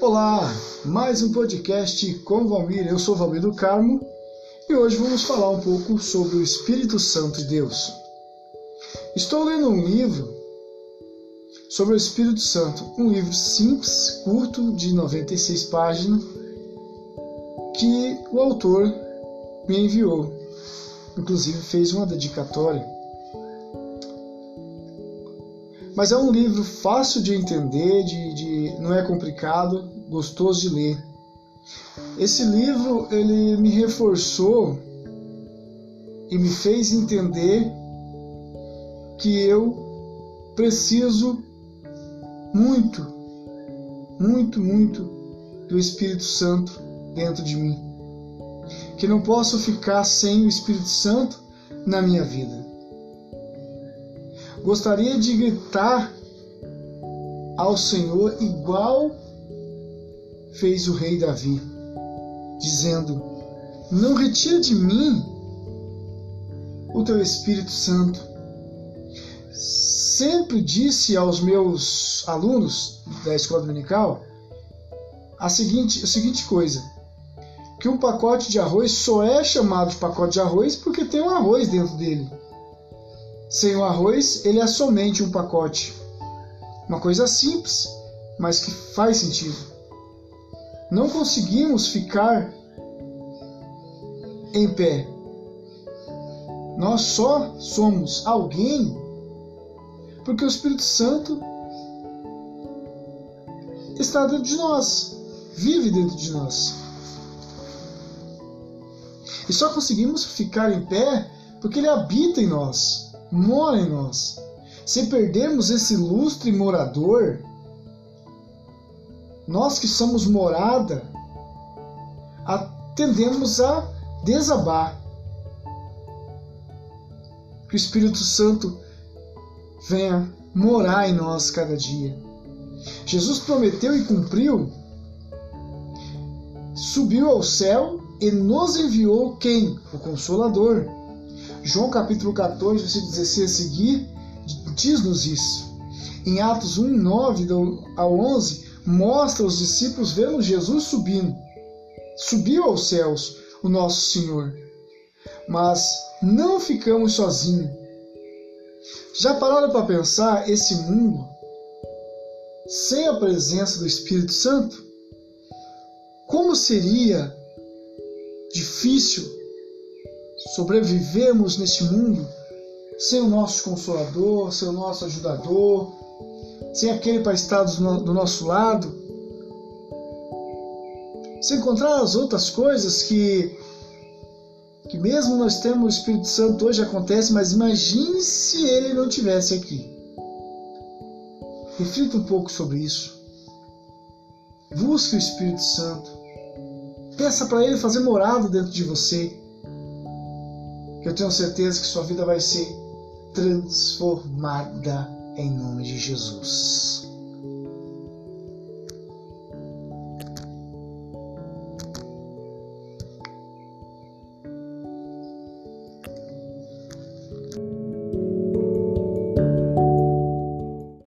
Olá, mais um podcast com Valmir. Eu sou Valmir do Carmo e hoje vamos falar um pouco sobre o Espírito Santo de Deus. Estou lendo um livro sobre o Espírito Santo, um livro simples, curto, de 96 páginas, que o autor me enviou. Inclusive fez uma dedicatória. Mas é um livro fácil de entender, de, de, não é complicado, gostoso de ler. Esse livro ele me reforçou e me fez entender que eu preciso muito, muito, muito do Espírito Santo dentro de mim. Que não posso ficar sem o Espírito Santo na minha vida. Gostaria de gritar ao Senhor igual fez o rei Davi, dizendo: Não retira de mim o teu Espírito Santo. Sempre disse aos meus alunos da escola dominical a seguinte, a seguinte coisa: que um pacote de arroz só é chamado de pacote de arroz porque tem um arroz dentro dele. Sem o arroz, ele é somente um pacote. Uma coisa simples, mas que faz sentido. Não conseguimos ficar em pé. Nós só somos alguém porque o Espírito Santo está dentro de nós, vive dentro de nós. E só conseguimos ficar em pé porque ele habita em nós mora em nós. Se perdermos esse lustre morador, nós que somos morada, tendemos a desabar. Que o Espírito Santo venha morar em nós cada dia. Jesus prometeu e cumpriu, subiu ao céu e nos enviou quem? O Consolador João capítulo 14, versículo 16 a seguir, diz-nos isso. Em Atos 1, 9 ao 11, mostra os discípulos vendo Jesus subindo. Subiu aos céus o nosso Senhor. Mas não ficamos sozinhos. Já pararam para pensar esse mundo sem a presença do Espírito Santo? Como seria difícil sobrevivemos neste mundo sem o nosso consolador, sem o nosso ajudador, sem aquele para estar do nosso lado, sem encontrar as outras coisas que que mesmo nós temos o Espírito Santo hoje acontece, mas imagine se ele não tivesse aqui. Reflita um pouco sobre isso. Busque o Espírito Santo. Peça para ele fazer morada dentro de você que eu tenho certeza que sua vida vai ser transformada em nome de Jesus.